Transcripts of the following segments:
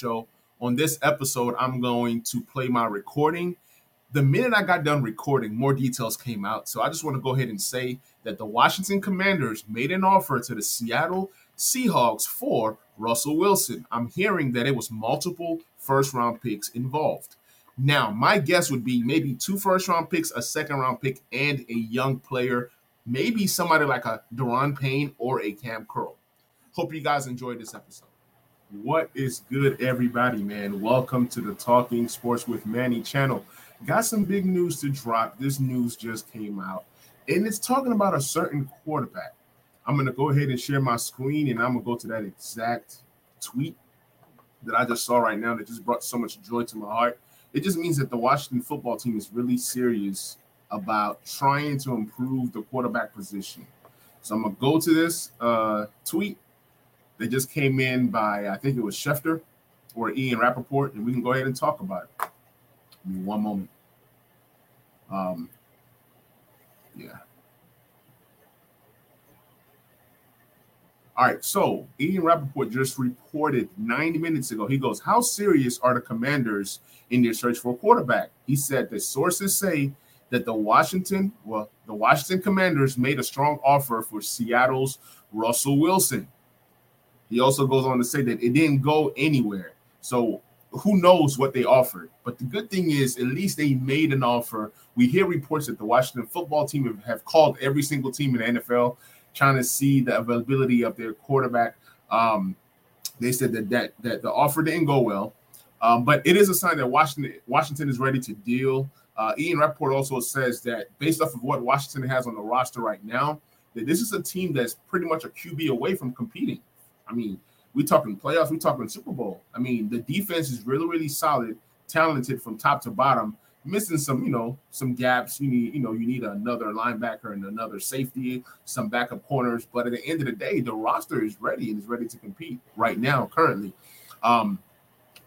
Show. On this episode, I'm going to play my recording. The minute I got done recording, more details came out. So I just want to go ahead and say that the Washington Commanders made an offer to the Seattle Seahawks for Russell Wilson. I'm hearing that it was multiple first round picks involved. Now, my guess would be maybe two first round picks, a second round pick, and a young player, maybe somebody like a Daron Payne or a Cam Curl. Hope you guys enjoyed this episode. What is good, everybody, man? Welcome to the Talking Sports with Manny channel. Got some big news to drop. This news just came out, and it's talking about a certain quarterback. I'm going to go ahead and share my screen, and I'm going to go to that exact tweet that I just saw right now that just brought so much joy to my heart. It just means that the Washington football team is really serious about trying to improve the quarterback position. So I'm going to go to this uh, tweet they just came in by, I think it was Schefter or Ian Rapoport, and we can go ahead and talk about it. Give me one moment. Um, yeah. All right, so Ian Rapoport just reported 90 minutes ago. He goes, How serious are the commanders in their search for a quarterback? He said that sources say that the Washington, well, the Washington commanders made a strong offer for Seattle's Russell Wilson. He also goes on to say that it didn't go anywhere. So who knows what they offered? But the good thing is, at least they made an offer. We hear reports that the Washington football team have, called every single team in the NFL trying to see the availability of their quarterback. Um, they said that that that the offer didn't go well, um, but it is a sign that Washington Washington is ready to deal. Uh, Ian Rapoport also says that based off of what Washington has on the roster right now, that this is a team that's pretty much a QB away from competing. I mean, we're talking playoffs, we're talking Super Bowl. I mean, the defense is really, really solid, talented from top to bottom. Missing some, you know, some gaps. You need, you know, you need another linebacker and another safety, some backup corners. But at the end of the day, the roster is ready and is ready to compete right now, currently. Um,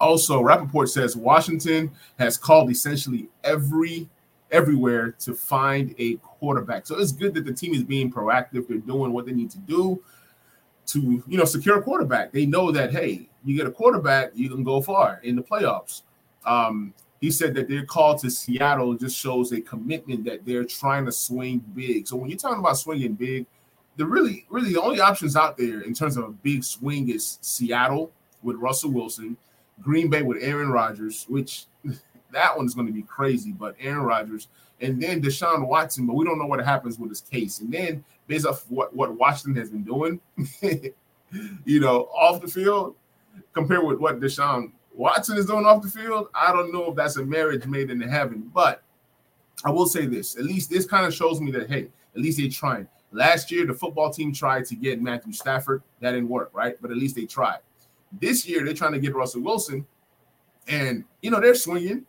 also, Rapoport says Washington has called essentially every everywhere to find a quarterback. So it's good that the team is being proactive. They're doing what they need to do to you know secure a quarterback. They know that hey, you get a quarterback, you can go far in the playoffs. Um, he said that their call to Seattle just shows a commitment that they're trying to swing big. So when you're talking about swinging big, the really, really the only options out there in terms of a big swing is Seattle with Russell Wilson, Green Bay with Aaron Rodgers, which that one's going to be crazy. But Aaron Rodgers, and then Deshaun Watson, but we don't know what happens with his case. And then based off what, what Washington has been doing, you know, off the field, compared with what Deshaun Watson is doing off the field, I don't know if that's a marriage made in heaven. But I will say this: at least this kind of shows me that hey, at least they're trying. Last year, the football team tried to get Matthew Stafford. That didn't work, right? But at least they tried. This year, they're trying to get Russell Wilson, and you know they're swinging,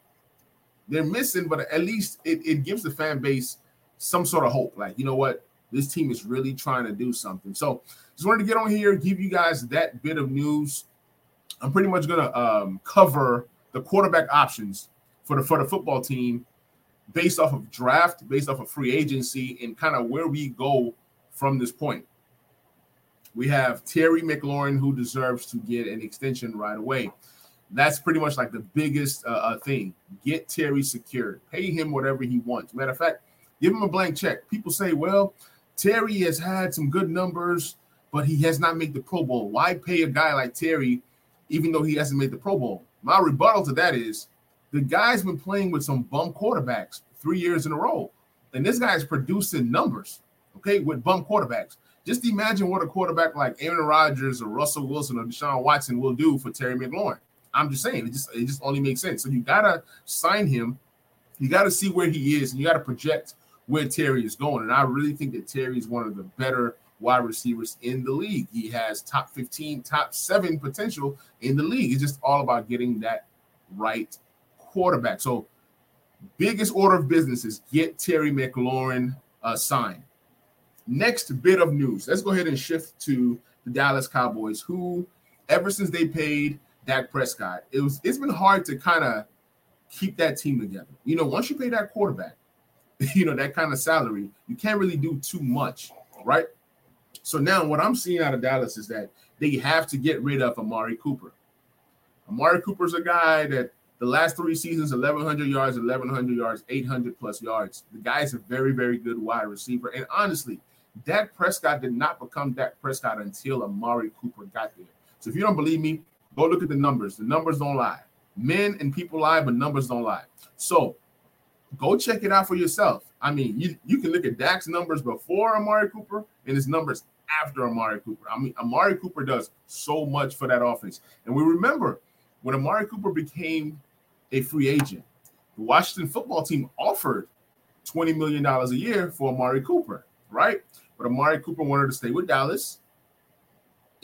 they're missing, but at least it, it gives the fan base some sort of hope. Like you know what, this team is really trying to do something. So just wanted to get on here, give you guys that bit of news. I'm pretty much gonna um, cover the quarterback options for the for the football team based off of draft, based off of free agency, and kind of where we go from this point. We have Terry McLaurin, who deserves to get an extension right away. That's pretty much like the biggest uh, uh thing. Get Terry secured. Pay him whatever he wants. Matter of fact, give him a blank check. People say, well, Terry has had some good numbers, but he has not made the Pro Bowl. Why pay a guy like Terry, even though he hasn't made the Pro Bowl? My rebuttal to that is the guy's been playing with some bum quarterbacks three years in a row, and this guy's producing numbers, okay, with bum quarterbacks. Just imagine what a quarterback like Aaron Rodgers or Russell Wilson or Deshaun Watson will do for Terry McLaurin. I'm just saying, it just it just only makes sense. So you gotta sign him. You got to see where he is, and you got to project where Terry is going. And I really think that Terry is one of the better wide receivers in the league. He has top 15, top seven potential in the league. It's just all about getting that right quarterback. So, biggest order of business is get Terry McLaurin uh, signed. Next bit of news. Let's go ahead and shift to the Dallas Cowboys, who, ever since they paid Dak Prescott, it was it's been hard to kind of keep that team together. You know, once you pay that quarterback, you know, that kind of salary, you can't really do too much, right? So now what I'm seeing out of Dallas is that they have to get rid of Amari Cooper. Amari Cooper's a guy that the last three seasons, 1,100 yards, 1,100 yards, 800 plus yards. The guy is a very, very good wide receiver. And honestly, Dak Prescott did not become Dak Prescott until Amari Cooper got there. So if you don't believe me, go look at the numbers. The numbers don't lie. Men and people lie, but numbers don't lie. So go check it out for yourself. I mean, you, you can look at Dak's numbers before Amari Cooper and his numbers after Amari Cooper. I mean, Amari Cooper does so much for that offense. And we remember when Amari Cooper became a free agent, the Washington football team offered $20 million a year for Amari Cooper, right? But Amari Cooper wanted to stay with Dallas.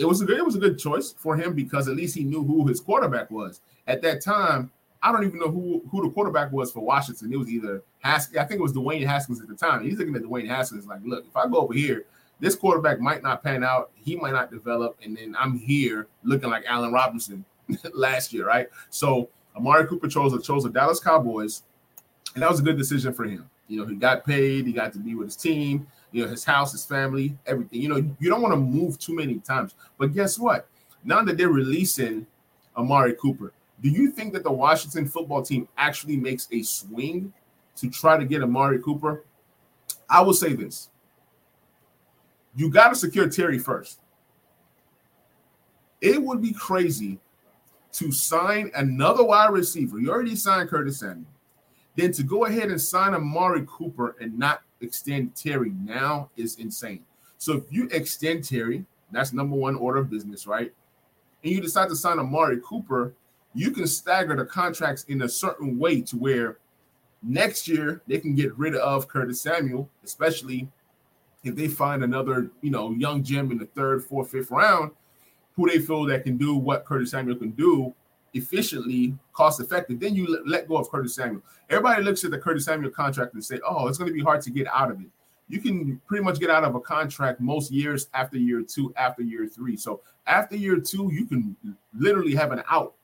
It was a good, it was a good choice for him because at least he knew who his quarterback was. At that time, I don't even know who, who the quarterback was for Washington. It was either Haskins, I think it was Dwayne Haskins at the time. He's looking at Dwayne Haskins like, look, if I go over here, this quarterback might not pan out, he might not develop, and then I'm here looking like Allen Robinson last year, right? So Amari Cooper chose chose the Dallas Cowboys, and that was a good decision for him. You know, he got paid, he got to be with his team, you know, his house, his family, everything. You know, you don't want to move too many times. But guess what? Now that they're releasing Amari Cooper, do you think that the Washington football team actually makes a swing to try to get Amari Cooper? I will say this. You got to secure Terry first. It would be crazy to sign another wide receiver. You already signed Curtis Samuel. Then to go ahead and sign Amari Cooper and not extend Terry now is insane. So if you extend Terry, that's number one order of business, right? And you decide to sign Amari Cooper, you can stagger the contracts in a certain way to where next year they can get rid of Curtis Samuel, especially if they find another, you know, young gem in the third, fourth, fifth round, who they feel that can do what Curtis Samuel can do efficiently, cost effective, then you let go of Curtis Samuel. Everybody looks at the Curtis Samuel contract and say, "Oh, it's going to be hard to get out of it." You can pretty much get out of a contract most years after year two, after year three. So after year two, you can literally have an out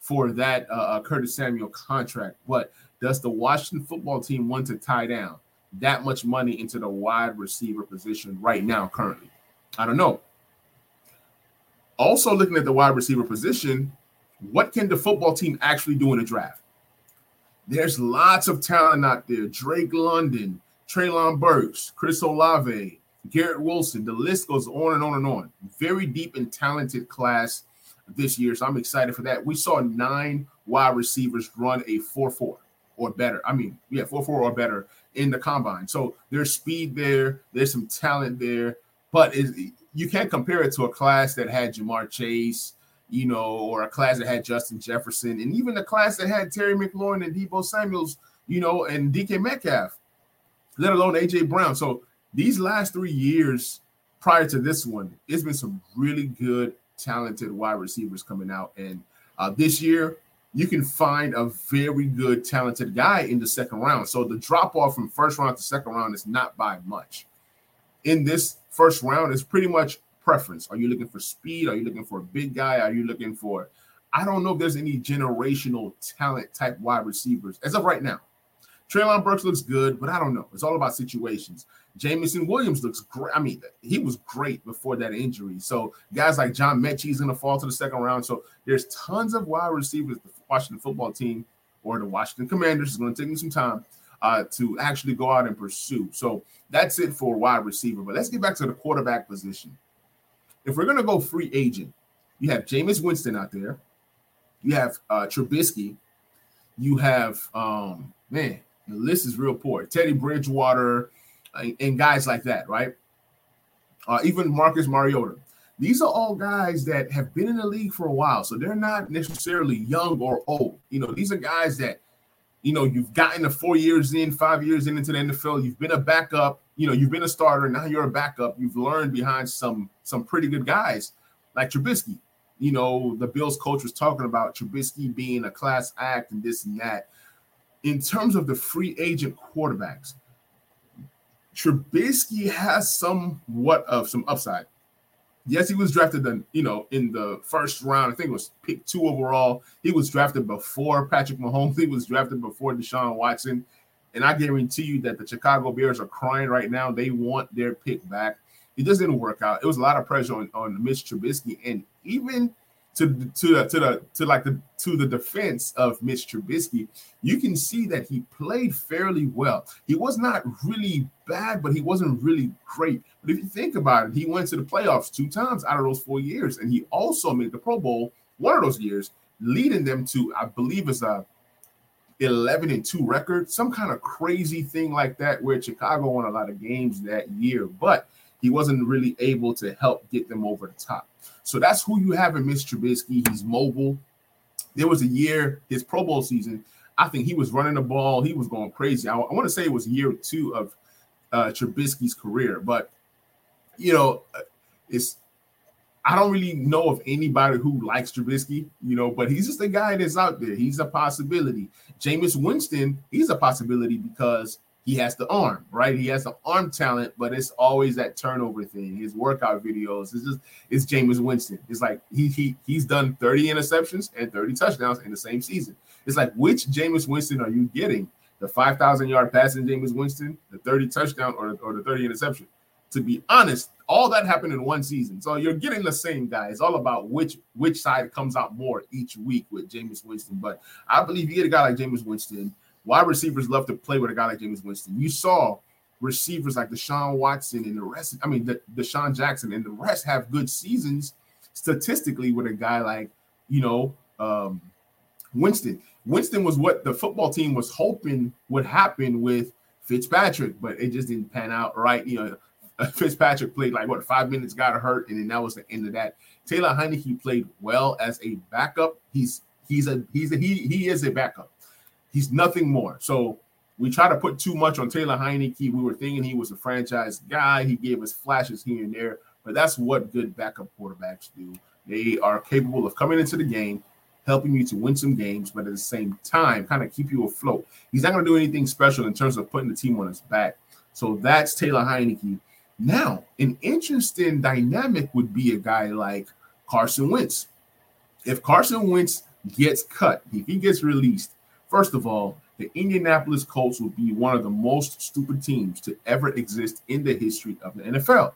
for that uh, uh Curtis Samuel contract. But does the Washington football team want to tie down that much money into the wide receiver position right now, currently? I don't know. Also, looking at the wide receiver position, what can the football team actually do in a draft? There's lots of talent out there. Drake London, Treylon Burks, Chris Olave, Garrett Wilson. The list goes on and on and on. Very deep and talented class this year. So I'm excited for that. We saw nine wide receivers run a 4-4 or better. I mean, yeah, 4-4 or better in the combine. So there's speed there, there's some talent there, but you can't compare it to a class that had Ja'Marr Chase, you know, or a class that had Justin Jefferson, and even the class that had Terry McLaurin and Deebo Samuels, you know, and DK Metcalf, let alone AJ Brown. So these last three years prior to this one, it's been some really good, talented wide receivers coming out. And uh, this year, you can find a very good, talented guy in the second round. So the drop off from first round to second round is not by much. In this first round, is pretty much preference. Are you looking for speed? Are you looking for a big guy? Are you looking for? I don't know if there's any generational talent type wide receivers as of right now. Treylon Burks looks good, but I don't know. It's all about situations. Jameson Williams looks great. I mean, he was great before that injury. So guys like John Metchie is going to fall to the second round. So there's tons of wide receivers. The Washington football team or the Washington Commanders is going to take them some time uh, to actually go out and pursue. So that's it for wide receiver. But let's get back to the quarterback position if we're gonna go free agent, you have Jameis Winston out there, you have uh Trubisky, you have um man, the list is real poor. Teddy Bridgewater uh, and guys like that, right? Uh, even Marcus Mariota. These are all guys that have been in the league for a while, so they're not necessarily young or old. You know, these are guys that you know, you've gotten the four years in, five years in into the NFL. You've been a backup. You know, you've been a starter. Now you're a backup. You've learned behind some some pretty good guys like Trubisky. You know, the Bills coach was talking about Trubisky being a class act and this and that. In terms of the free agent quarterbacks, Trubisky has somewhat of some upside. Yes, he was drafted then, you know, in the first round. I think it was pick two overall. He was drafted before Patrick Mahomes. He was drafted before Deshaun Watson. And I guarantee you that the Chicago Bears are crying right now. They want their pick back. It just didn't work out. It was a lot of pressure on, on Mitch Trubisky. And even to to the to the to like the to the defense of Mitch Trubisky, you can see that he played fairly well. He was not really bad, but he wasn't really great. But if you think about it, he went to the playoffs two times out of those four years, and he also made the Pro Bowl one of those years, leading them to I believe is a 11 and 2 record, some kind of crazy thing like that, where Chicago won a lot of games that year, but he wasn't really able to help get them over the top. So that's who you have in Mr. Trubisky. He's mobile. There was a year, his Pro Bowl season, I think he was running the ball. He was going crazy. I, I want to say it was year two of uh, Trubisky's career, but you know, it's I don't really know of anybody who likes Trubisky, you know, but he's just a guy that's out there. He's a possibility. Jameis Winston, he's a possibility because he has the arm, right? He has the arm talent, but it's always that turnover thing. His workout videos, it's just it's Jameis Winston. It's like he he he's done 30 interceptions and 30 touchdowns in the same season. It's like which Jameis Winston are you getting? The 5,000 yard passing Jameis Winston, the 30 touchdown, or, or the 30 interception? To be honest, all that happened in one season. So you're getting the same guy. It's all about which which side comes out more each week with Jameis Winston. But I believe you get a guy like Jameis Winston Wide receivers love to play with a guy like Jameis Winston. You saw receivers like Deshaun Watson and the rest. I mean, the, DeSean Jackson and the rest have good seasons statistically with a guy like you know um, Winston. Winston was what the football team was hoping would happen with Fitzpatrick, but it just didn't pan out right. You know, Fitzpatrick played like what five minutes, got hurt, and then that was the end of that. Taylor Heinicke played well as a backup. He's he's a he's a he he is a backup. He's nothing more. So we try to put too much on Taylor Heinicke. We were thinking he was a franchise guy. He gave us flashes here and there, but that's what good backup quarterbacks do. They are capable of coming into the game, helping you to win some games, but at the same time, kind of keep you afloat. He's not going to do anything special in terms of putting the team on his back. So that's Taylor Heinicke. Now, an interesting dynamic would be a guy like Carson Wentz. If Carson Wentz gets cut, if he gets released, First of all, the Indianapolis Colts will be one of the most stupid teams to ever exist in the history of the NFL.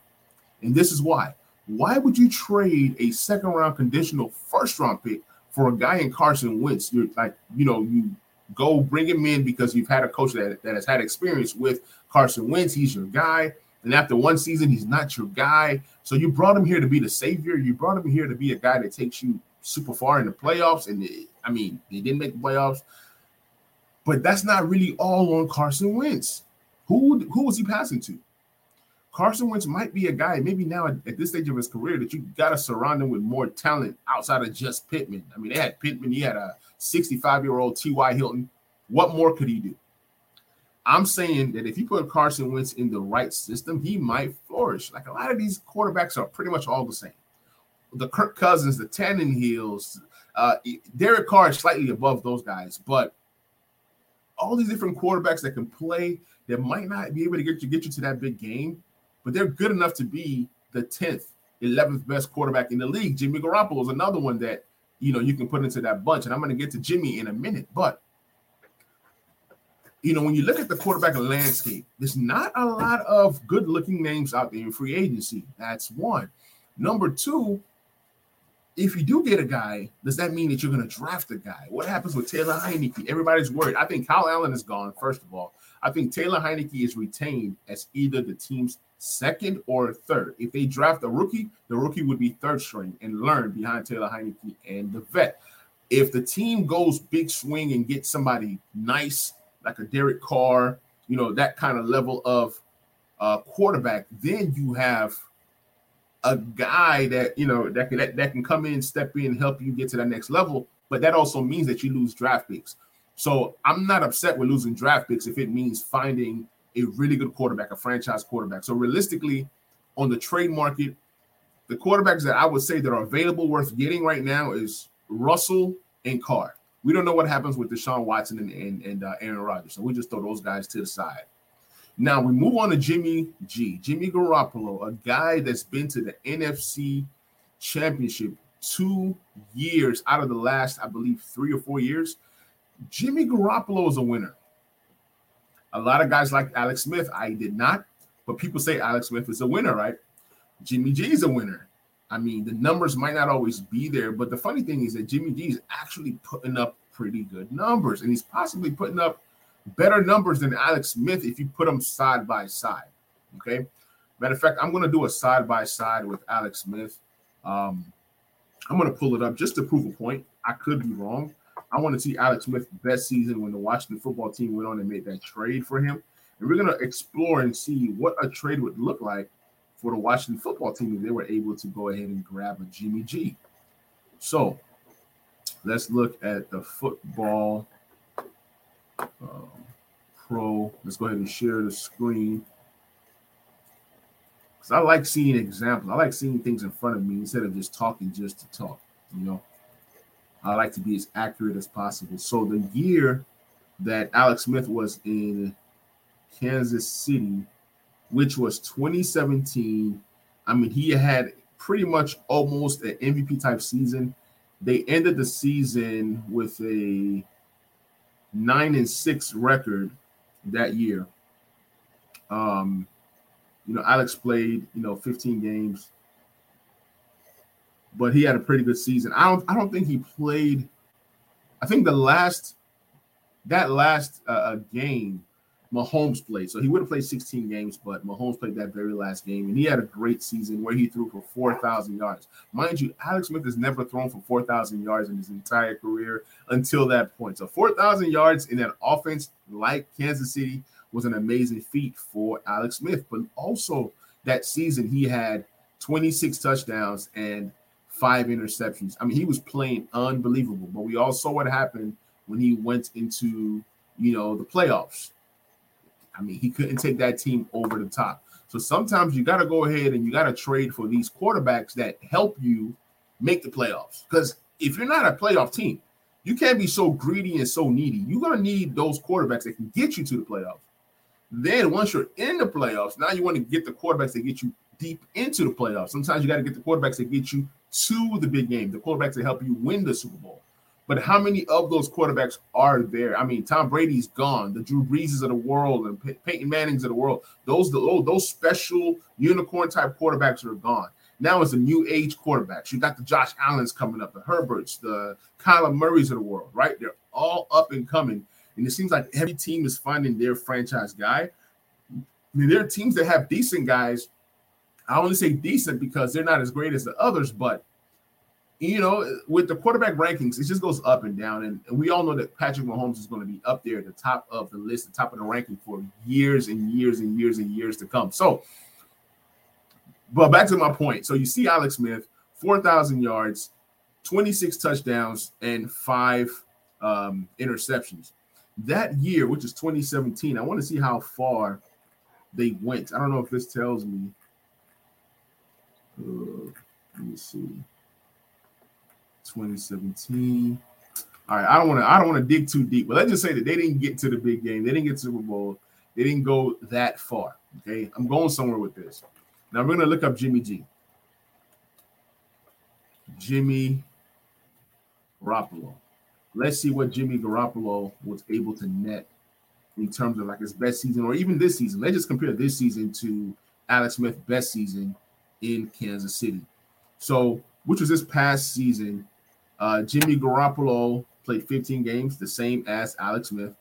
And this is why. Why would you trade a second round conditional first round pick for a guy in Carson Wentz? You're like, you know, you go bring him in because you've had a coach that, that has had experience with Carson Wentz. He's your guy. And after one season, he's not your guy. So you brought him here to be the savior. You brought him here to be a guy that takes you super far in the playoffs. And I mean, they didn't make the playoffs. But that's not really all on Carson Wentz. Who who was he passing to? Carson Wentz might be a guy, maybe now at, at this stage of his career, that you got to surround him with more talent outside of just Pittman. I mean, they had Pittman, he had a 65 year old T.Y. Hilton. What more could he do? I'm saying that if you put Carson Wentz in the right system, he might flourish. Like a lot of these quarterbacks are pretty much all the same. The Kirk Cousins, the Tannehills, uh, Derek Carr is slightly above those guys, but all these different quarterbacks that can play that might not be able to get you get you to that big game, but they're good enough to be the 10th, 11th best quarterback in the league. Jimmy Garoppolo is another one that you know you can put into that bunch. And I'm going to get to Jimmy in a minute, but you know, when you look at the quarterback landscape, there's not a lot of good looking names out there in free agency. That's one. Number two, if you do get a guy, does that mean that you're going to draft a guy? What happens with Taylor Heinicke? Everybody's worried. I think Kyle Allen is gone, first of all. I think Taylor Heinicke is retained as either the team's second or third. If they draft a rookie, the rookie would be third string and learn behind Taylor Heinicke and the vet. If the team goes big swing and gets somebody nice, like a Derek Carr, you know, that kind of level of uh, quarterback, then you have – a guy that you know that can that, that can come in, step in, help you get to that next level. But that also means that you lose draft picks. So I'm not upset with losing draft picks if it means finding a really good quarterback, a franchise quarterback. So realistically, on the trade market, the quarterbacks that I would say that are available worth getting right now is Russell and Carr. We don't know what happens with Deshaun Watson and, and, and uh, Aaron Rodgers. So we just throw those guys to the side. Now we move on to Jimmy G. Jimmy Garoppolo, a guy that's been to the NFC Championship two years out of the last, I believe, three or four years. Jimmy Garoppolo is a winner. A lot of guys like Alex Smith. I did not, but people say Alex Smith is a winner, right? Jimmy G is a winner. I mean, the numbers might not always be there, but the funny thing is that Jimmy G is actually putting up pretty good numbers, and he's possibly putting up better numbers than Alex Smith if you put them side by side. Okay. Matter of fact, I'm going to do a side by side with Alex Smith. Um, I'm going to pull it up just to prove a point. I could be wrong. I want to see Alex Smith's best season when the Washington football team went on and made that trade for him. And we're going to explore and see what a trade would look like for the Washington football team they were able to go ahead and grab a Jimmy G. So let's look at the football um, pro. Let's go ahead and share the screen. Because I like seeing examples. I like seeing things in front of me instead of just talking just to talk. You know, I like to be as accurate as possible. So the year that Alex Smith was in Kansas City, which was 2017. I mean, he had pretty much almost an MVP type season. They ended the season with a nine and six record that year. Um, you know, Alex played, you know, 15 games, but he had a pretty good season. I don't, I don't think he played. I think the last, that last uh, uh game Mahomes played. So he would have played 16 games, but Mahomes played that very last game, and he had a great season where he threw for 4,000 yards. Mind you, Alex Smith has never thrown for 4,000 yards in his entire career until that point. So 4,000 yards in an offense, like Kansas City, was an amazing feat for Alex Smith. But also that season, he had 26 touchdowns and five interceptions. I mean, he was playing unbelievable. But we all saw what happened when he went into you know the playoffs I mean, he couldn't take that team over the top. So sometimes you got to go ahead and you got to trade for these quarterbacks that help you make the playoffs. Because if you're not a playoff team, you can't be so greedy and so needy. You're going to need those quarterbacks that can get you to the playoffs. Then once you're in the playoffs, now you want to get the quarterbacks that get you deep into the playoffs. Sometimes you got to get the quarterbacks that get you to the big game, the quarterbacks that help you win the Super Bowl. But how many of those quarterbacks are there? I mean, Tom Brady's gone. The Drew Breeses of the world and Pey- Peyton Manning's of the world. Those the, oh, those special unicorn type quarterbacks are gone. Now it's a new age quarterbacks. You got the Josh Allen's coming up, the Herberts, the Kyler Murray's of the world, right? They're all up and coming. And it seems like every team is finding their franchise guy. I mean, there are teams that have decent guys. I only say decent because they're not as great as the others, but you know, with the quarterback rankings, it just goes up and down. And, we all know that Patrick Mahomes is going to be up there at the top of the list, the top of the ranking for years and years and years and years to come. So, but back to my point. So you see Alex Smith, 4,000 yards, 26 touchdowns, and five um, interceptions. That year, which is 2017, I want to see how far they went. I don't know if this tells me. Uh, let me see. 2017. All right, I don't want to I don't want to dig too deep, but let's just say that they didn't get to the big game. They didn't get to Super Bowl. They didn't go that far. Okay, I'm going somewhere with this. Now we're gonna look up Jimmy G. Jimmy Garoppolo. Let's see what Jimmy Garoppolo was able to net in terms of like his best season or even this season. Let's just compare this season to Alex Smith's best season in Kansas City. So, which was this past season, uh, Jimmy Garoppolo played 15 games, the same as Alex Smith.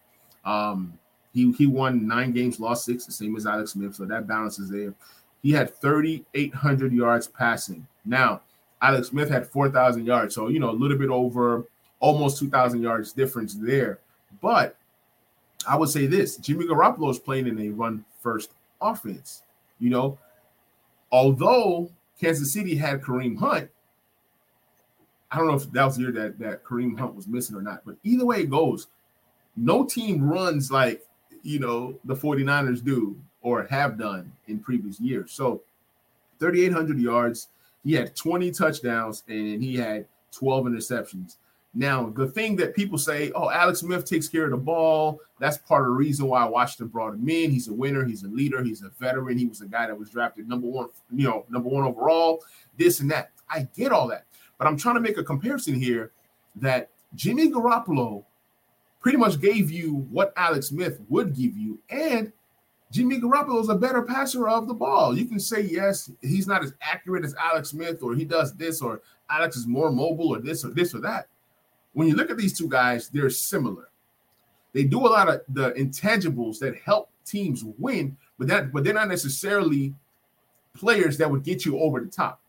Um, he, he won nine games, lost six, the same as Alex Smith. So that balance is there. He had 3,800 yards passing. Now, Alex Smith had 4,000 yards. So, you know, a little bit over almost 2,000 yards difference there. But I would say this Jimmy Garoppolo is playing in a run first offense. You know, although Kansas City had Kareem Hunt, I don't know if that was the year that, that Kareem Hunt was missing or not, but either way it goes, no team runs like, you know, the 49ers do or have done in previous years. So 3,800 yards, he had 20 touchdowns, and he had 12 interceptions. Now, the thing that people say, oh, Alex Smith takes care of the ball. That's part of the reason why Washington brought him in. He's a winner. He's a leader. He's a veteran. He was a guy that was drafted number one, you know, number one overall, this and that. I get all that. But I'm trying to make a comparison here that Jimmy Garoppolo pretty much gave you what Alex Smith would give you. And Jimmy Garoppolo is a better passer of the ball. You can say yes, he's not as accurate as Alex Smith, or he does this, or Alex is more mobile, or this, or this, or that. When you look at these two guys, they're similar. They do a lot of the intangibles that help teams win, but that but they're not necessarily players that would get you over the top.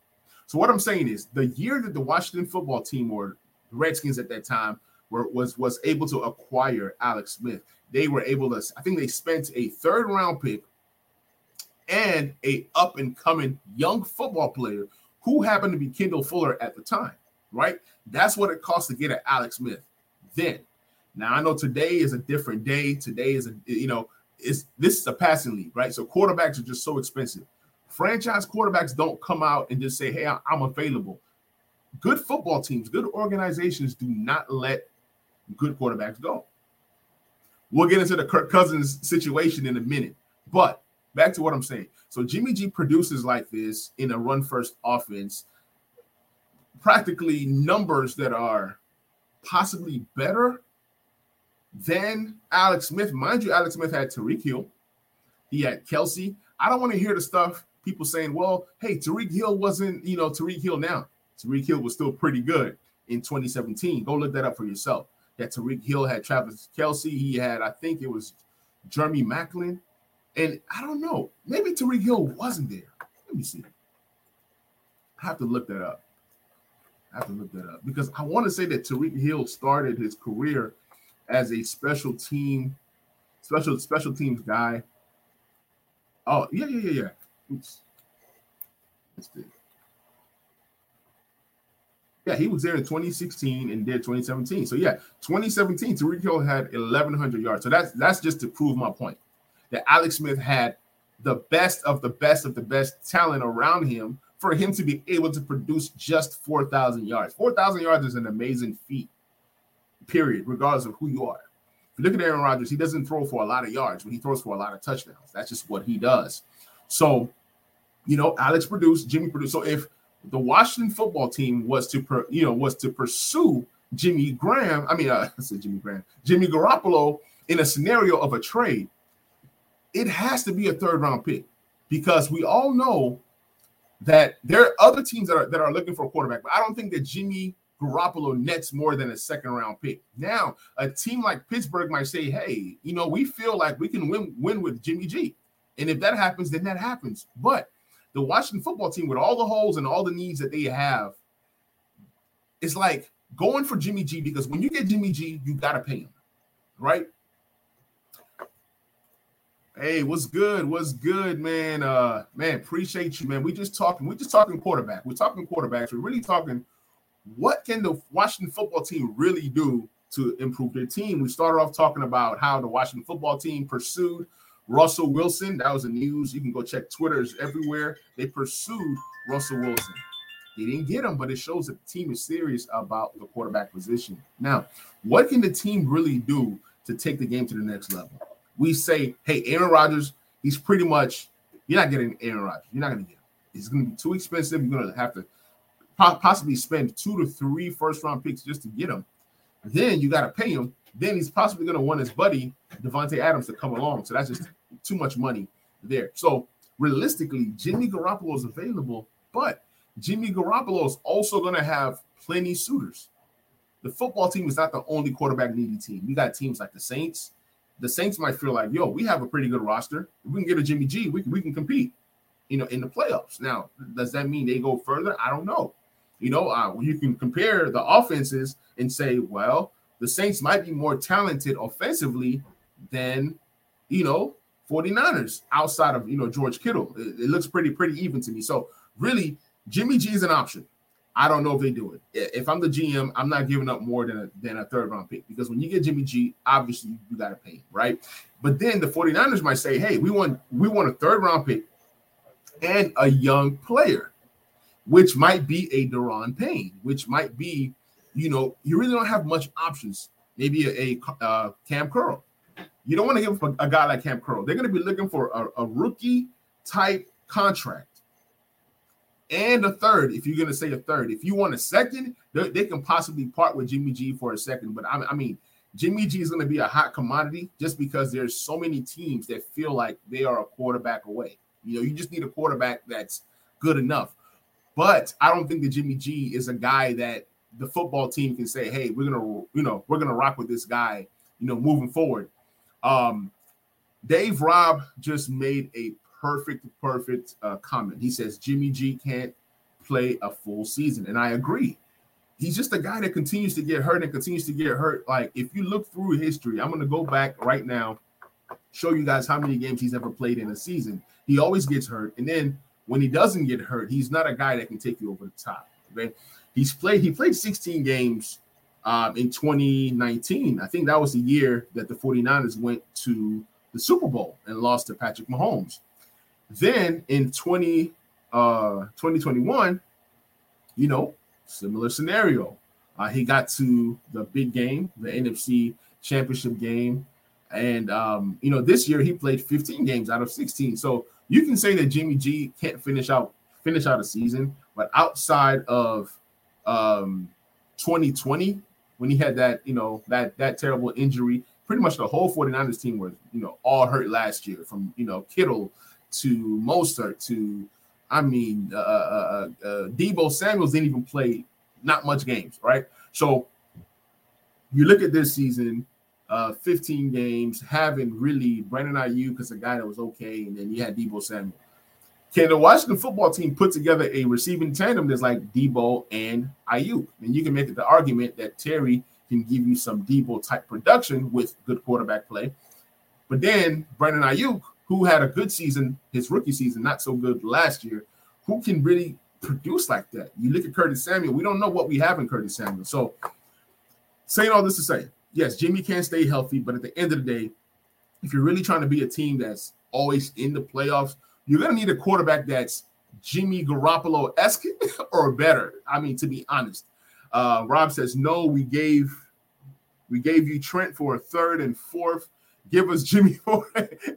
So what I'm saying is the year that the Washington football team or the Redskins at that time were was was able to acquire Alex Smith, they were able to, I think they spent a third round pick and a up and coming young football player who happened to be Kendall Fuller at the time, right? That's what it cost to get at Alex Smith then. Now I know today is a different day. Today is a you know, is this is a passing league, right? So quarterbacks are just so expensive. Franchise quarterbacks don't come out and just say, "Hey, I'm available." Good football teams, good organizations do not let good quarterbacks go. We'll get into the Kirk Cousins situation in a minute. But back to what I'm saying. So Jimmy G produces like this in a run first offense, practically numbers that are possibly better than Alex Smith. Mind you, Alex Smith had Tyreek Hill, he had Kelce. I don't want to hear the stuff people saying, well, hey, Tyreek Hill wasn't, you know, Tyreek Hill now. Tyreek Hill was still pretty good in 2017. Go look that up for yourself that Tyreek Hill had Travis Kelce. He had, I think it was Jeremy Maclin. And I don't know, maybe Tyreek Hill wasn't there. Let me see. I have to look that up. I have to look that up because I want to say that Tyreek Hill started his career as a special team, special special teams guy. Oh, yeah, yeah, yeah, yeah. Oops. Let's see. Yeah, he was there in 2016 and did 2017. So yeah, 2017, Tyreek Hill had 1,100 yards. So that's that's just to prove my point that Alex Smith had the best of the best of the best talent around him for him to be able to produce just 4,000 yards. 4,000 yards is an amazing feat, period, regardless of who you are. If you look at Aaron Rodgers, he doesn't throw for a lot of yards, but he throws for a lot of touchdowns. That's just what he does. So, you know, Alex produced, Jimmy produced. So if the Washington football team was to, per, you know, was to pursue Jimmy Graham. I mean, uh, I said Jimmy Graham, Jimmy Garoppolo in a scenario of a trade. It has to be a third round pick because we all know that there are other teams that are that are looking for a quarterback, but I don't think that Jimmy Garoppolo nets more than a second round pick. Now, a team like Pittsburgh might say, "Hey, you know, we feel like we can win win with Jimmy G," and if that happens, then that happens. But the Washington football team, with all the holes and all the needs that they have, it's like going for Jimmy G because when you get Jimmy G, you got to pay him, right? Hey, what's good? What's good, man? Uh, man, appreciate you, man. We just talking. We just talking quarterback. We're talking quarterbacks. We're really talking. What can the Washington football team really do to improve their team? We started off talking about how the Washington football team pursued Russell Wilson, that was the news. You can go check Twitter's everywhere. They pursued Russell Wilson. They didn't get him, but it shows that the team is serious about the quarterback position. Now, what can the team really do to take the game to the next level? We say, hey, Aaron Rodgers, he's pretty much, you're not getting Aaron Rodgers. You're not going to get him. It's going to be too expensive. You're going to have to possibly spend two to three first round picks just to get him. Then you got to pay him. Then he's possibly going to want his buddy Davante Adams to come along. So that's just too much money there. So realistically, Jimmy Garoppolo is available, but Jimmy Garoppolo is also going to have plenty suitors. The football team is not the only quarterback needy team. You got teams like the Saints. The Saints might feel like, yo, we have a pretty good roster. If we can get a Jimmy G, we, we can compete, you know, in the playoffs. Now, does that mean they go further? I don't know. You know, uh, you can compare the offenses and say, well, the Saints might be more talented offensively than, you know, 49ers outside of, you know, George Kittle. It, it looks pretty, pretty even to me. So really, Jimmy G is an option. I don't know if they do it. If I'm the GM, I'm not giving up more than a, than a third round pick because when you get Jimmy G, obviously you got to pay him, right? But then the 49ers might say, hey, we want we want a third round pick and a young player, which might be a Daron Payne, which might be you know, you really don't have much options. Maybe a, a uh, Cam Curl. You don't want to give a, a, guy like Cam Curl. They're going to be looking for a, a rookie type contract and a third. If you're going to say a third, if you want a second, they, they, can possibly part with Jimmy G for a second. But I, I mean, Jimmy G is going to be a hot commodity just because there's so many teams that feel like they are a quarterback away. You know, you just need a quarterback that's good enough. But I don't think that Jimmy G is a guy that the football team can say, "Hey, we're gonna, you know, we're gonna rock with this guy," you know, moving forward. Um, Dave Robb just made a perfect, perfect uh, comment. He says Jimmy G can't play a full season, and I agree. He's just a guy that continues to get hurt and continues to get hurt. Like if you look through history, I'm to go back right now, show you guys how many games he's ever played in a season. He always gets hurt, and then when he doesn't get hurt, he's not a guy that can take you over the top. Okay, he's played. He played 16 games um, in 2019. I think that was the year that the 49ers went to the Super Bowl and lost to Patrick Mahomes. Then in 20 uh 2021, you know, similar scenario. Uh, he got to the big game, the NFC championship game. And um, you know, this year he played 15 games out of 16. So you can say that Jimmy G can't finish out finish out a season, but outside of um 2020, when he had that, you know, that that terrible injury, pretty much the whole 49ers team was, you know, all hurt last year from you know Kittle to Mostert to I mean, uh, uh, uh, uh, Deebo Samuels didn't even play not much games, right? So you look at this season, uh, 15 games, having really Brandon Aiyuk because a guy that was okay, and then you had Deebo Samuel. Can the Washington football team put together a receiving tandem that's like Deebo and Aiyuk? And you can make the argument that Terry can give you some Deebo type production with good quarterback play. But then Brandon Aiyuk who had a good season, his rookie season, not so good last year, who can really produce like that? You look at Curtis Samuel, we don't know what we have in Curtis Samuel. So, saying all this to say, yes, Jimmy can stay healthy, but at the end of the day, if you're really trying to be a team that's always in the playoffs, you're going to need a quarterback that's Jimmy Garoppolo esque or better. I mean, to be honest, uh, Rob says no. We gave we gave you Trent for a third and fourth give us Jimmy for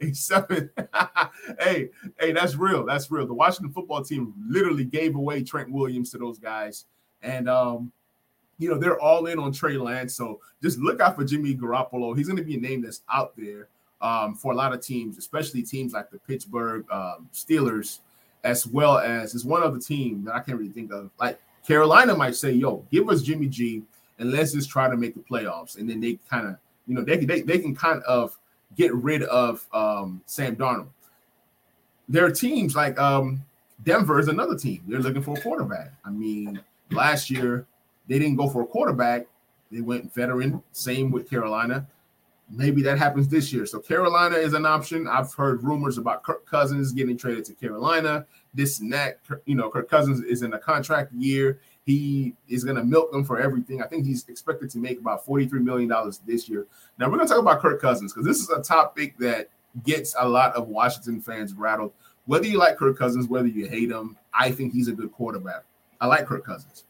a seven. hey, hey, that's real. That's real. The Washington football team literally gave away Trent Williams to those guys. And um, you know, they're all in on Trey Lance. So just look out for Jimmy Garoppolo. He's going to be a name that's out there um, for a lot of teams, especially teams like the Pittsburgh um, Steelers, as well as is one other team that I can't really think of. Like Carolina might say, yo, give us Jimmy G and let's just try to make the playoffs. And then they kind of, you know, they, they, they can kind of get rid of um, Sam Darnold. There are teams like um, Denver is another team. They're looking for a quarterback. I mean, last year they didn't go for a quarterback. They went veteran. Same with Carolina. Maybe that happens this year. So Carolina is an option. I've heard rumors about Kirk Cousins getting traded to Carolina. This and that. You know, Kirk Cousins is in a contract year. He is going to milk them for everything. I think he's expected to make about $43 million this year. Now, we're going to talk about Kirk Cousins because this is a topic that gets a lot of Washington fans rattled. Whether you like Kirk Cousins, whether you hate him, I think he's a good quarterback. I like Kirk Cousins.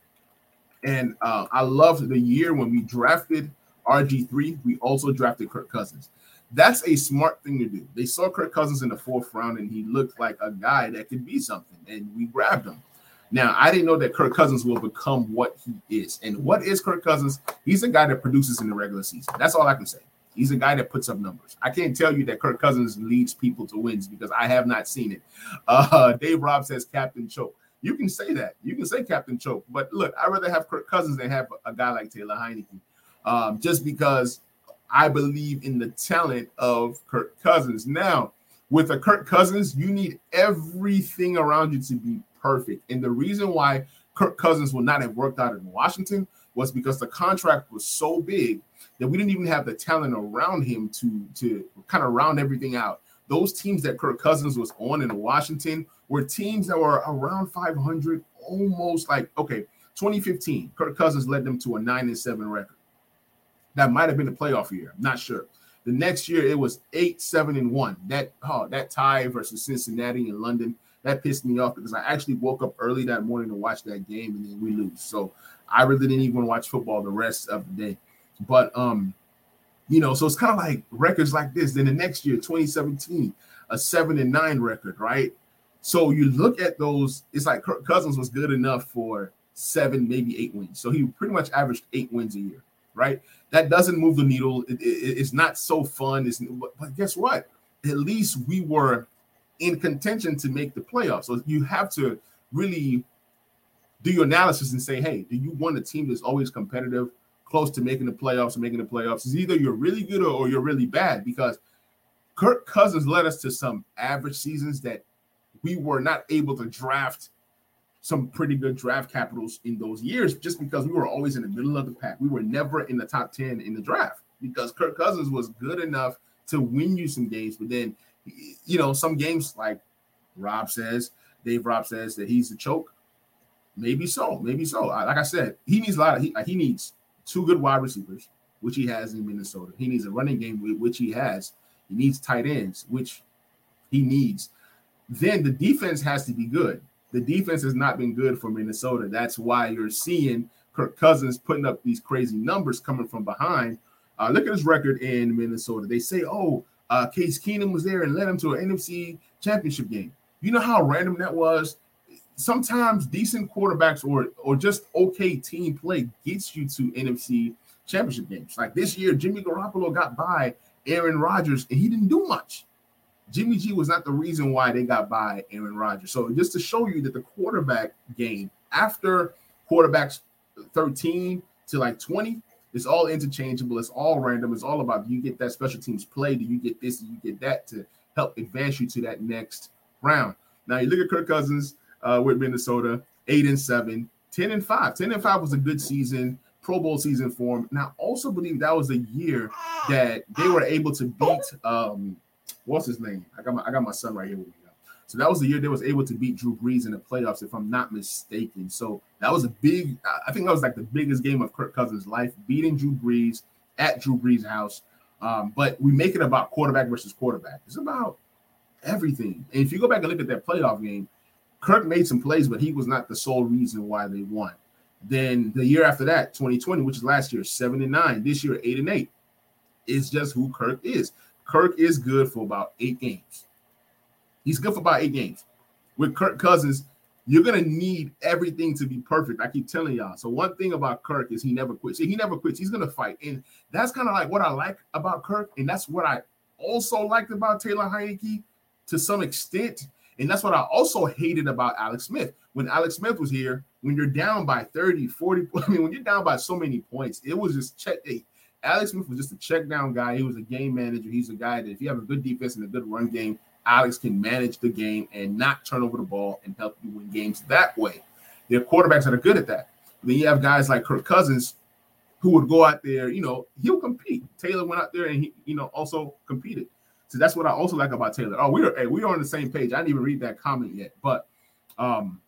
And uh, I loved the year when we drafted RG3, we also drafted Kirk Cousins. That's a smart thing to do. They saw Kirk Cousins in the fourth round and he looked like a guy that could be something, and we grabbed him. Now, I didn't know that Kirk Cousins will become what he is. And what is Kirk Cousins? He's a guy that produces in the regular season. That's all I can say. He's a guy that puts up numbers. I can't tell you that Kirk Cousins leads people to wins because I have not seen it. Uh, Dave Robb says Captain Choke. You can say that. You can say Captain Choke. But look, I'd rather have Kirk Cousins than have a guy like Taylor Heinicke um, just because I believe in the talent of Kirk Cousins. Now, with a Kirk Cousins, you need everything around you to be perfect. And the reason why Kirk Cousins would not have worked out in Washington was because the contract was so big that we didn't even have the talent around him to to kind of round everything out. Those teams that Kirk Cousins was on in Washington were teams that were around 500, almost like okay, 2015. Kirk Cousins led them to a nine and seven record. That might have been a playoff year. I'm not sure. The next year it was eight, seven, and one. That oh, that tie versus Cincinnati and London that pissed me off because I actually woke up early that morning to watch that game and then we lose. So I really didn't even watch football the rest of the day. But um, you know, so it's kind of like records like this. Then the next year, 2017, a seven and nine record, right? So you look at those, it's like Kirk Cousins was good enough for seven, maybe eight wins. So he pretty much averaged eight wins a year. Right? That doesn't move the needle. It, it, it's not so fun. It's, but guess what? At least we were in contention to make the playoffs. So you have to really do your analysis and say, hey, do you want a team that's always competitive, close to making the playoffs or making the playoffs? It's either you're really good or, or you're really bad because Kirk Cousins led us to some average seasons that we were not able to draft some pretty good draft capitals in those years just because we were always in the middle of the pack. We were never in the top 10 in the draft because Kirk Cousins was good enough to win you some games. But then, you know, some games like Rob says, Dave Rob says that he's a choke. Maybe so, maybe so. Like I said, he needs a lot of he, he needs two good wide receivers, which he has in Minnesota. He needs a running game, which he has. He needs tight ends, which he needs. Then the defense has to be good. The defense has not been good for Minnesota. That's why you're seeing Kirk Cousins putting up these crazy numbers coming from behind. Uh, look at his record in Minnesota. They say, oh, uh, Case Keenum was there and led him to an NFC championship game. You know how random that was? Sometimes decent quarterbacks or or just okay team play gets you to NFC championship games. Like this year, Jimmy Garoppolo got by Aaron Rodgers and he didn't do much. Jimmy G was not the reason why they got by Aaron Rodgers. So just to show you that the quarterback game after quarterbacks 13 to like 20, it's all interchangeable. It's all random. It's all about you get that special teams play? Do you get this? Do you get that to help advance you to that next round? Now you look at Kirk Cousins uh, with Minnesota, eight and seven, 10 and five. 10 and five was a good season. Pro Bowl season for him. And I also believe that was a year that they were able to beat um, what's his name? I got my I got my son right here with me now. So that was the year they was able to beat Drew Brees in the playoffs, if I'm not mistaken. So that was a big. I think that was like the biggest game of Kirk Cousins' life, beating Drew Brees at Drew Brees' house. Um, but we make it about quarterback versus quarterback. It's about everything. And if you go back and look at that playoff game, Kirk made some plays, but he was not the sole reason why they won. Then the year after that, 2020, which is last year, seven and nine. This year, eight and eight. It's just who Kirk is. Kirk is good for about eight games. He's good for about eight games. With Kirk Cousins, you're gonna need everything to be perfect. I keep telling y'all. So one thing about Kirk is he never quits. He never quits. He's gonna fight, and that's kind of like what I like about Kirk, and that's what I also liked about Taylor Heinicke to some extent. And that's what I also hated about Alex Smith. When Alex Smith was here, when you're down by 30, 40, I mean, when you're down by so many points, it was just check. Alex Smith was just a check down guy. He was a game manager. He's a guy that if you have a good defense and a good run game, Alex can manage the game and not turn over the ball and help you win games that way. There are quarterbacks that are good at that. Then you have guys like Kirk Cousins who would go out there, you know, he'll compete. Taylor went out there and he, you know, also competed. So that's what I also like about Taylor. Oh, we are hey, we are on the same page. I didn't even read that comment yet, but um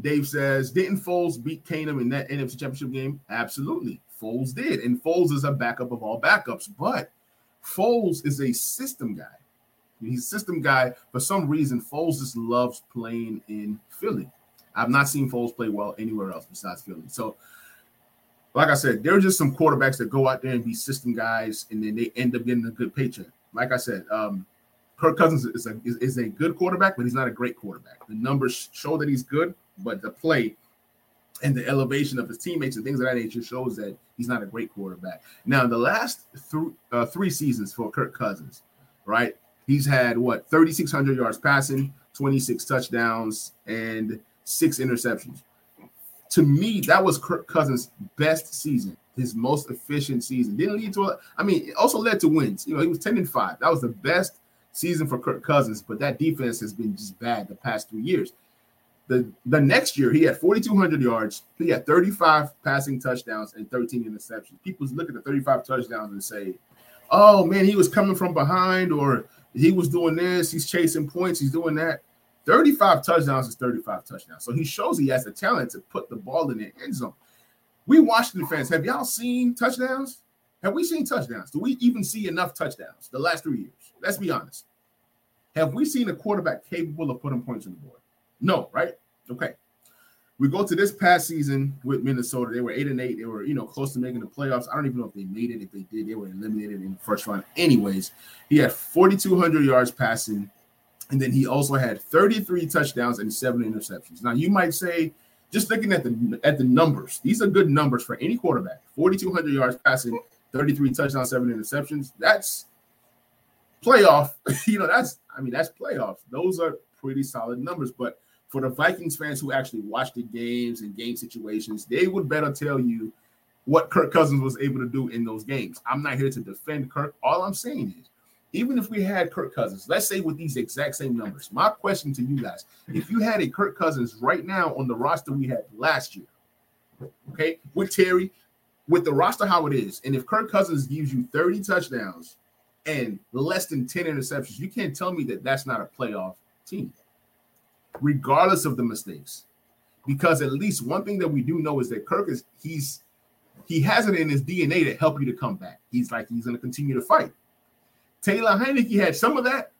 Dave says, didn't Foles beat Keenum in that NFC Championship game? Absolutely. Foles did. And Foles is a backup of all backups, but Foles is a system guy. He's a system guy. For some reason, Foles just loves playing in Philly. I've not seen Foles play well anywhere else besides Philly. So, like I said, there are just some quarterbacks that go out there and be system guys, and then they end up getting a good paycheck. Like I said, um, Kirk Cousins is a is, is a good quarterback, but he's not a great quarterback. The numbers show that he's good, but the play and the elevation of his teammates and things of that nature shows that he's not a great quarterback. Now, the last th- uh, three seasons for Kirk Cousins, right? He's had what 3,600 yards passing, 26 touchdowns, and six interceptions. To me, that was Kirk Cousins' best season, his most efficient season. Didn't lead to, a, I mean, it also led to wins. You know, he was 10 and 5. That was the best season for Kirk Cousins, but that defense has been just bad the past three years. The the next year he had 4,200 yards. He had 35 passing touchdowns and 13 interceptions. People look at the 35 touchdowns and say, "Oh man, he was coming from behind, or he was doing this. He's chasing points. He's doing that." 35 touchdowns is 35 touchdowns. So he shows he has the talent to put the ball in the end zone. We Washington fans, have y'all seen touchdowns? Have we seen touchdowns? Do we even see enough touchdowns the last three years? Let's be honest. Have we seen a quarterback capable of putting points on the board? No, right? Okay. We go to this past season with Minnesota. They were eight and eight. They were, you know, close to making the playoffs. I don't even know if they made it. If they did, they were eliminated in the first round. Anyways, he had 4,200 yards passing, and then he also had 33 touchdowns and seven interceptions. Now, you might say, just looking at the at the numbers, these are good numbers for any quarterback. 4,200 yards passing, 33 touchdowns, seven interceptions. That's playoff. you know, that's I mean that's playoff. Those are pretty solid numbers. But for the Vikings fans who actually watch the games and game situations, they would better tell you what Kirk Cousins was able to do in those games. I'm not here to defend Kirk. All I'm saying is even if we had Kirk Cousins, let's say with these exact same numbers, my question to you guys: if you had a Kirk Cousins right now on the roster we had last year, okay, with Terry, with the roster how it is, and if Kirk Cousins gives you 30 touchdowns and less than 10 interceptions, you can't tell me that that's not a playoff team, regardless of the mistakes. Because at least one thing that we do know is that Kirk is he's he has it in his DNA to help you to come back. He's like he's going to continue to fight. Taylor Heinicke had some of that,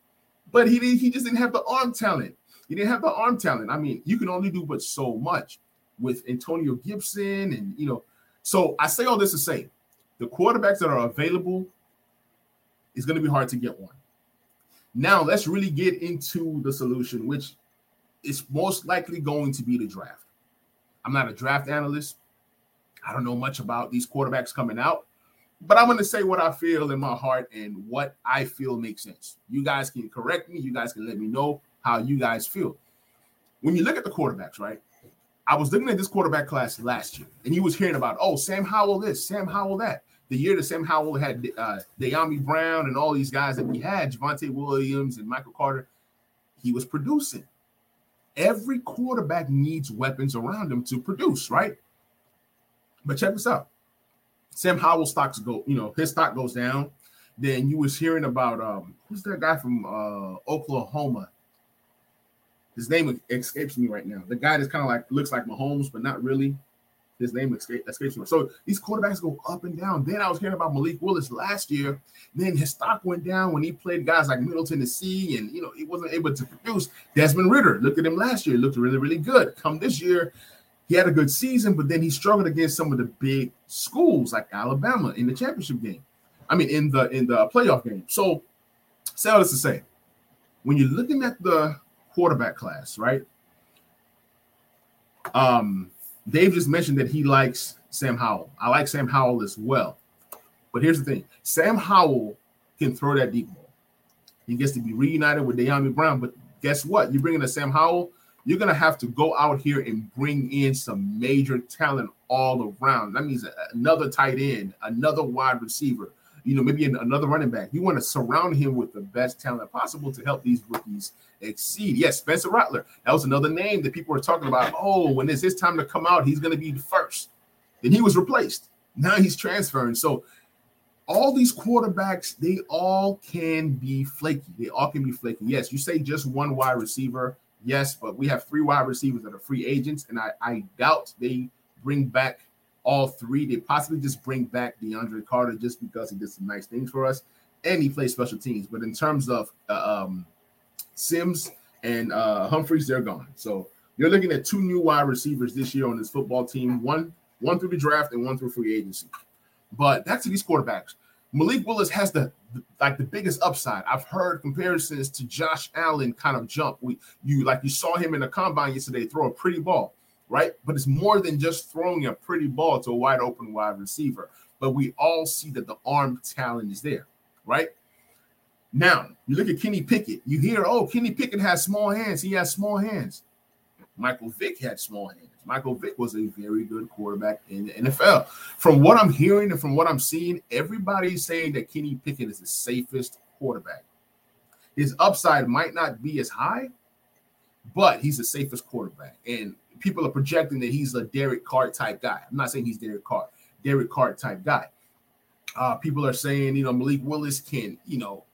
but he didn't, he just didn't have the arm talent. He didn't have the arm talent. I mean, you can only do but so much with Antonio Gibson, and you know. So I say all this to say, the quarterbacks that are available is going to be hard to get one. Now let's really get into the solution, which is most likely going to be the draft. I'm not a draft analyst. I don't know much about these quarterbacks coming out but I'm going to say what I feel in my heart and what I feel makes sense. You guys can correct me. You guys can let me know how you guys feel. When you look at the quarterbacks, right? I was looking at this quarterback class last year, and you was hearing about, oh, Sam Howell this, Sam Howell that. The year that Sam Howell had uh, Dyami Brown and all these guys that we had, Javonte Williams and Michael Carter, he was producing. Every quarterback needs weapons around him to produce, right? But check this out. Sam Howell stocks go, you know, his stock goes down. Then you was hearing about um who's that guy from uh Oklahoma? His name escapes me right now. The guy that's kind of like looks like Mahomes, but not really. His name escapes me. So these quarterbacks go up and down. Then I was hearing about Malik Willis last year. Then his stock went down when he played guys like Middle Tennessee, and you know he wasn't able to produce. Desmond Ridder look at him last year, He looked really, really good. Come this year, he had a good season, but then he struggled against some of the big schools like Alabama in the championship game. I mean, in the in the playoff game. So, say all this to say, when you're looking at the quarterback class, right? Um, Dave just mentioned that he likes Sam Howell. I like Sam Howell as well. But here's the thing: Sam Howell can throw that deep ball. He gets to be reunited with Dyami Brown. But guess what? You bring in a Sam Howell you're going to have to go out here and bring in some major talent all around. That means another tight end, another wide receiver, you know, maybe another running back. You want to surround him with the best talent possible to help these rookies exceed. Yes, Spencer Rattler. That was another name that people were talking about. Oh, when it's his time to come out, he's going to be the first. Then he was replaced. Now he's transferring. So all these quarterbacks, they all can be flaky. They all can be flaky. Yes, you say just one wide receiver Yes, but we have three wide receivers that are free agents, and I, I doubt they bring back all three. They possibly just bring back DeAndre Carter just because he did some nice things for us and he plays special teams. But in terms of uh, um, Sims and uh, Humphries, they're gone. So you're looking at two new wide receivers this year on this football team one one through the draft and one through free agency. But to these quarterbacks. Malik Willis has the like the biggest upside. I've heard comparisons to Josh Allen kind of jump. We you like you saw him in the combine yesterday throw a pretty ball, right? But it's more than just throwing a pretty ball to a wide open wide receiver. But we all see that the arm talent is there, right? Now you look at Kenny Pickett. You hear, oh, Kenny Pickett has small hands. He has small hands. Michael Vick had small hands. Michael Vick was a very good quarterback in the NFL. From what I'm hearing and from what I'm seeing, everybody's saying that Kenny Pickett is the safest quarterback. His upside might not be as high, but he's the safest quarterback. And people are projecting that he's a Derek Carr type guy. I'm not saying he's Derek Carr, Derek Carr type guy. Uh, people are saying, you know, Malik Willis can, you know,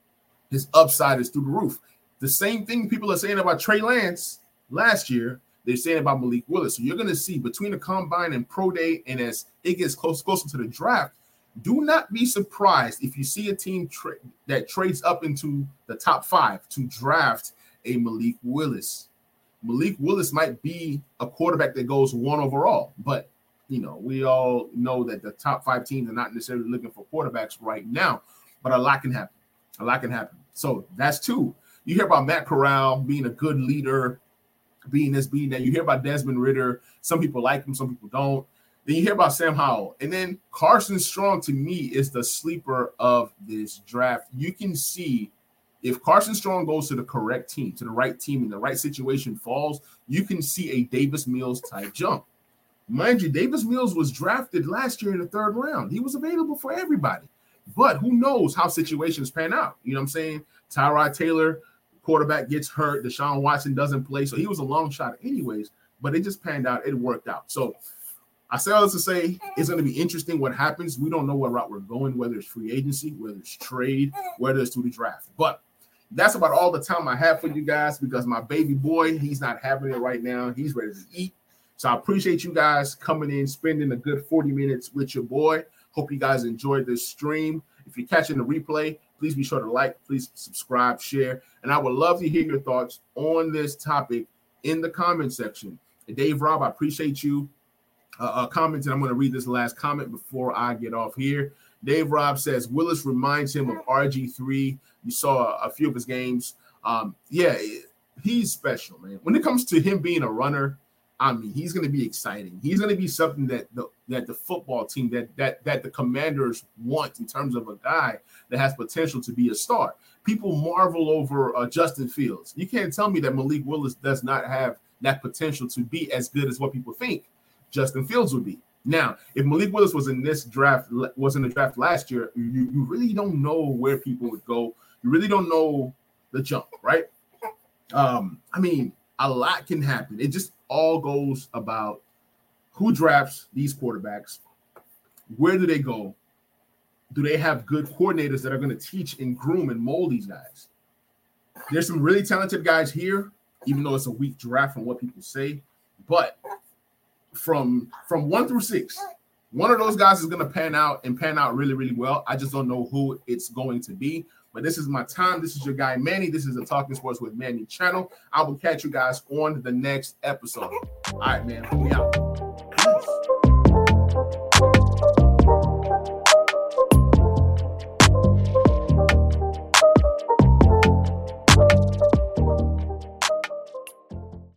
his upside is through the roof. The same thing people are saying about Trey Lance last year they're saying about Malik Willis. So you're going to see between the combine and pro day, and as it gets close, closer to the draft, do not be surprised if you see a team tra- that trades up into the top five to draft a Malik Willis. Malik Willis might be a quarterback that goes one overall, but you know, we all know that the top five teams are not necessarily looking for quarterbacks right now, but a lot can happen. A lot can happen. So that's two. You hear about Matt Corral being a good leader, being this, being that. You hear about Desmond Ridder. Some people like him, some people don't. Then you hear about Sam Howell. And then Carson Strong, to me, is the sleeper of this draft. You can see if Carson Strong goes to the correct team, to the right team, in the right situation falls, you can see a Davis Mills type jump. Mind you, Davis Mills was drafted last year in the third round. He was available for everybody. But who knows how situations pan out? You know what I'm saying? Tyrod Taylor, quarterback, gets hurt. Deshaun Watson doesn't play. So he was a long shot, anyways. But it just panned out. It worked out. So I say all this to say it's going to be interesting what happens. We don't know what route we're going, whether it's free agency, whether it's trade, whether it's through the draft. But that's about all the time I have for you guys because my baby boy, he's not having it right now. He's ready to eat. So I appreciate you guys coming in, spending a good 40 minutes with your boy. Hope you guys enjoyed this stream. If you're catching the replay, please be sure to like, please subscribe, share. And I would love to hear your thoughts on this topic in the comment section. Dave Rob, I appreciate you uh, uh, commenting. I'm going to read this last comment before I get off here. Dave Rob says Willis reminds him of RG3. You saw a, few of his games. Um, yeah, he's special, man. When it comes to him being a runner, I mean, he's going to be exciting. He's going to be something that the that the football team that that that the Commanders want in terms of a guy that has potential to be a star. People marvel over uh, Justin Fields. You can't tell me that Malik Willis does not have that potential to be as good as what people think Justin Fields would be. Now, if Malik Willis was in this draft, was in the draft last year, you, you really don't know where people would go. You really don't know the jump, right? Um, I mean, a lot can happen. It just all goes about who drafts these quarterbacks, where do they go? Do they have good coordinators that are going to teach and groom and mold these guys? There's some really talented guys here, even though it's a weak draft from what people say. But from from one through six, one of those guys is going to pan out and pan out really, really well. I just don't know who it's going to be. But this is my time. This is your guy Manny. This is the Talking Sports with Manny channel. I will catch you guys on the next episode. All right, man. We out.